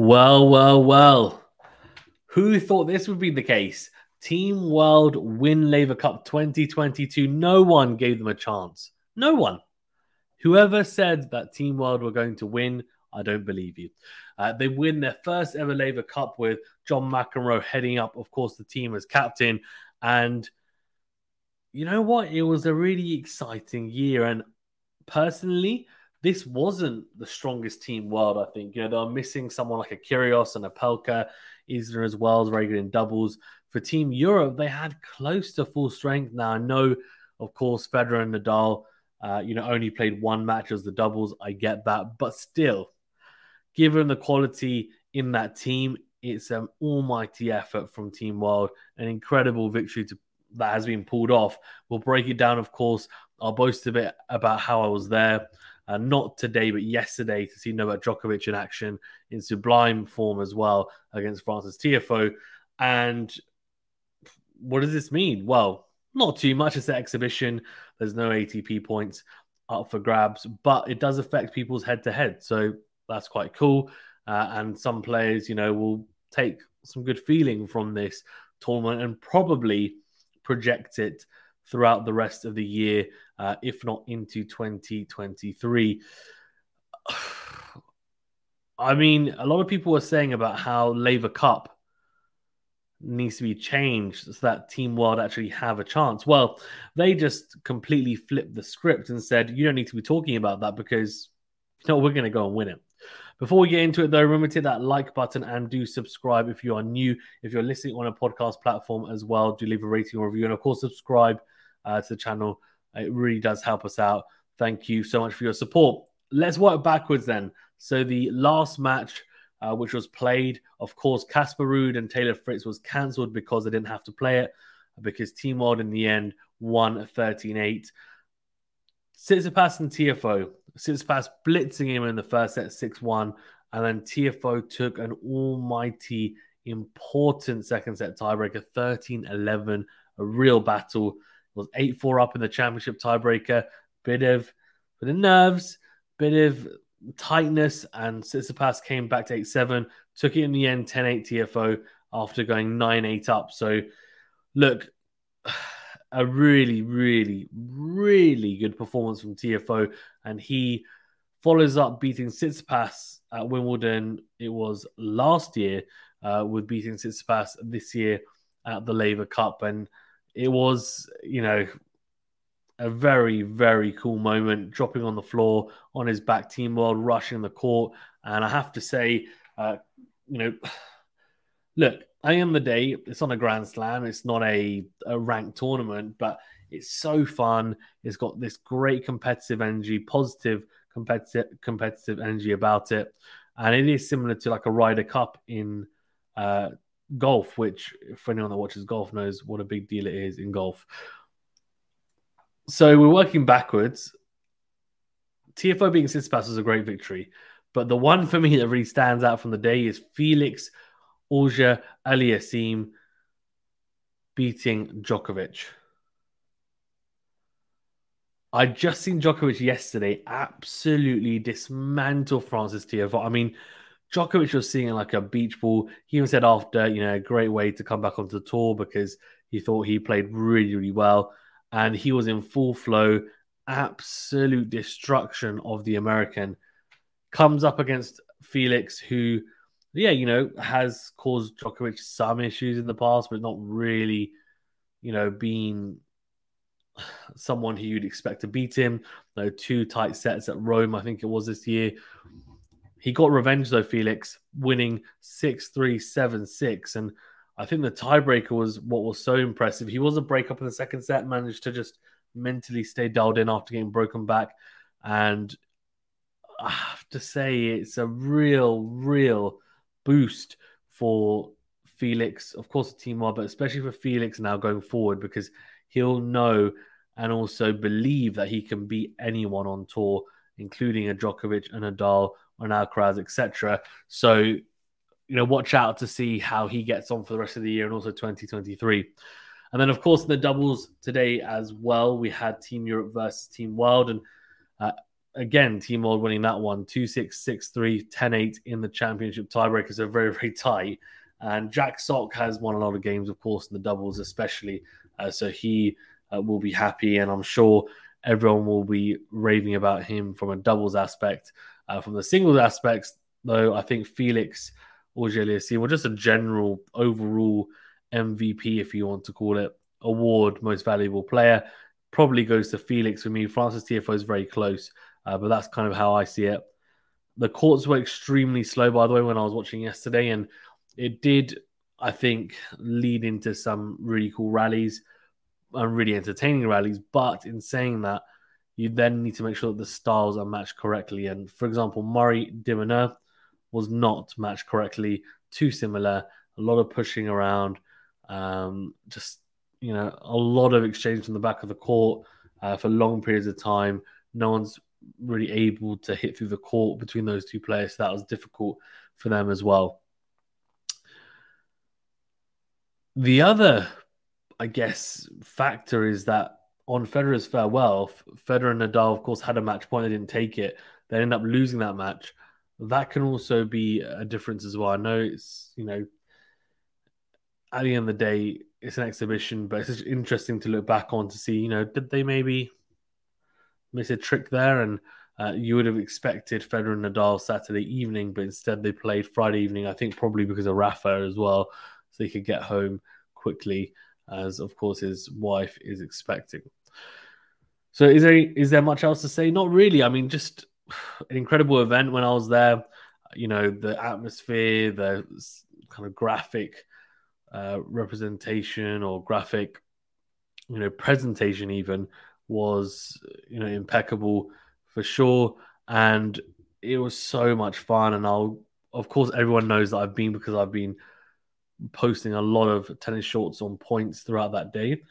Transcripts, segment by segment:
Well, well, well. Who thought this would be the case? Team World win Laver Cup 2022. No one gave them a chance. No one. Whoever said that Team World were going to win, I don't believe you. Uh, they win their first ever Laver Cup with John McEnroe heading up, of course, the team as captain. And you know what? It was a really exciting year. And personally, this wasn't the strongest team world, I think. You know, they're missing someone like a Kyrgios and Opelka. Isner as well is very good in doubles. For Team Europe, they had close to full strength. Now, I know, of course, Federer and Nadal, uh, you know, only played one match as the doubles. I get that. But still, given the quality in that team, it's an almighty effort from Team World, an incredible victory to, that has been pulled off. We'll break it down, of course. I'll boast a bit about how I was there uh, not today, but yesterday to see Novak Djokovic in action in sublime form as well against Francis Tiafoe. And what does this mean? Well, not too much. It's an exhibition. There's no ATP points up for grabs, but it does affect people's head to head. So that's quite cool. Uh, and some players, you know, will take some good feeling from this tournament and probably project it throughout the rest of the year, uh, if not into 2023. I mean, a lot of people were saying about how Laver Cup needs to be changed so that Team World actually have a chance. Well, they just completely flipped the script and said, you don't need to be talking about that because know, we're going to go and win it. Before we get into it, though, remember to hit that like button and do subscribe if you are new. If you're listening on a podcast platform as well, do leave a rating or review. And of course, subscribe uh, to the channel. It really does help us out. Thank you so much for your support. Let's work backwards then. So the last match, uh, which was played, of course, Casper Ruud and Taylor Fritz was cancelled because they didn't have to play it because Team World in the end won 13-8. Tsitsipas and Tiafoe. Tsitsipas blitzing him in the first set 6-1 and then Tiafoe took an almighty important second set tiebreaker 13-11 a real battle was 8 4 up in the championship tiebreaker. Bit of, bit of nerves, bit of tightness, and Tsitsipas came back to 8 7, took it in the end 10 8 Tiafoe after going 9 8 up. So, look, a really, really, really good performance from Tiafoe, and he follows up beating Tsitsipas at Wimbledon. It was last year uh, with beating Tsitsipas this year at the Laver Cup, and it was, you know, a very, very cool moment, dropping on the floor on his back, Team World rushing the court. And I have to say, uh, you know, look, end of the day, it's on a Grand Slam. It's not a, a ranked tournament, but it's so fun. It's got this great competitive energy, positive competitive competitive energy about it, and it is similar to like a Ryder Cup in uh, golf, which for anyone that watches golf knows what a big deal it is in golf. So we're working backwards. Tiafoe being Tsitsipas was a great victory, but the one for me that really stands out from the day is Felix Auger Aliassime beating Djokovic. I just seen Djokovic yesterday absolutely dismantle Francis Tiafoe. I mean, Djokovic was seeing like a beach ball. He even said after, you know, a great way to come back onto the tour because he thought he played really, really well. And he was in full flow, absolute destruction of the American. Comes up against Felix, who, yeah, you know, has caused Djokovic some issues in the past, but not really, you know, being someone who you'd expect to beat him. Though two tight sets at Rome, I think it was this year. He got revenge though, Felix, winning 6 3 7 6. And I think the tiebreaker was what was so impressive. He wasn't break up in the second set, managed to just mentally stay dialed in after getting broken back. And I have to say, it's a real, real boost for Felix, of course, the team are, but especially for Felix now going forward because he'll know and also believe that he can beat anyone on tour, including a Djokovic, and a Nadal, on Alcaraz, etc. So, you know, watch out to see how he gets on for the rest of the year and also 2023. And then, of course, in the doubles today as well, we had Team Europe versus Team World. And uh, again, Team World winning that one 2 6, 6 3, 10 8 in the championship tiebreakers. So very, very tight. And Jack Sock has won a lot of games, of course, in the doubles, especially. Uh, so he uh, will be happy. And I'm sure everyone will be raving about him from a doubles aspect. Uh, from the singles aspects, though, I think Felix Auger-Aliassime, or just a general overall MVP, if you want to call it, award, most valuable player, probably goes to Felix for me. Francis Tiafoe is very close, uh, but that's kind of how I see it. The courts were extremely slow, by the way, when I was watching yesterday, and it did, I think, lead into some really cool rallies and really entertaining rallies. But in saying that, you then need to make sure that the styles are matched correctly. And for example, Murray de was not matched correctly, too similar, a lot of pushing around, um, just you know, a lot of exchange from the back of the court uh, for long periods of time. No one's really able to hit through the court between those two players. So that was difficult for them as well. The other, I guess, factor is that on Federer's farewell, Federer and Nadal, of course, had a match point. They didn't take it. They ended up losing that match. That can also be a difference as well. I know it's, you know, at the end of the day, it's an exhibition, but it's interesting to look back on to see, you know, did they maybe miss a trick there? And uh, you would have expected Federer and Nadal Saturday evening, but instead they played Friday evening. I think probably because of Rafa as well, so he could get home quickly, as of course his wife is expecting. So is there is there much else to say? Not really. I mean, just an incredible event when I was there. You know, the atmosphere, the kind of graphic uh, representation or graphic, you know, presentation even was you know impeccable for sure, and it was so much fun. And I'll, of course, everyone knows that I've been because I've been posting a lot of tennis shorts on points throughout that day.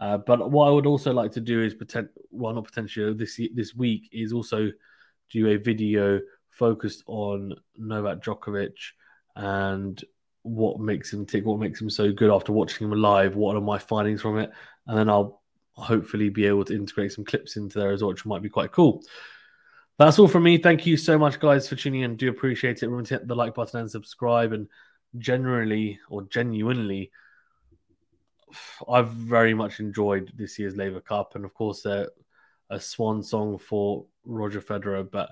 Uh, but what I would also like to do is pretend, well, not potentially this this week is also do a video focused on Novak Djokovic and what makes him tick, what makes him so good after watching him live, what are my findings from it, and then I'll hopefully be able to integrate some clips into there as well, which might be quite cool. That's all from me. Thank you so much, guys, for tuning in. Do appreciate it. Remember to hit the like button and subscribe. And generally or genuinely, I've very much enjoyed this year's Laver Cup, and of course, uh, a swan song for Roger Federer. But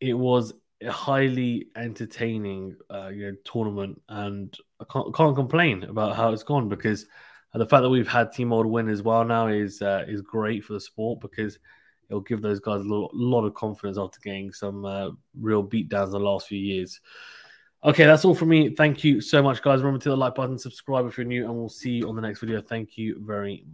it was a highly entertaining uh, you know tournament, and I can't, can't complain about how it's gone because the fact that we've had Team World win as well now is uh, is great for the sport because it'll give those guys a lot, lot of confidence after getting some uh, real beatdowns the last few years. Okay, that's all from me. Thank you so much, guys. Remember to the like button, subscribe if you're new, and we'll see you on the next video. Thank you very much.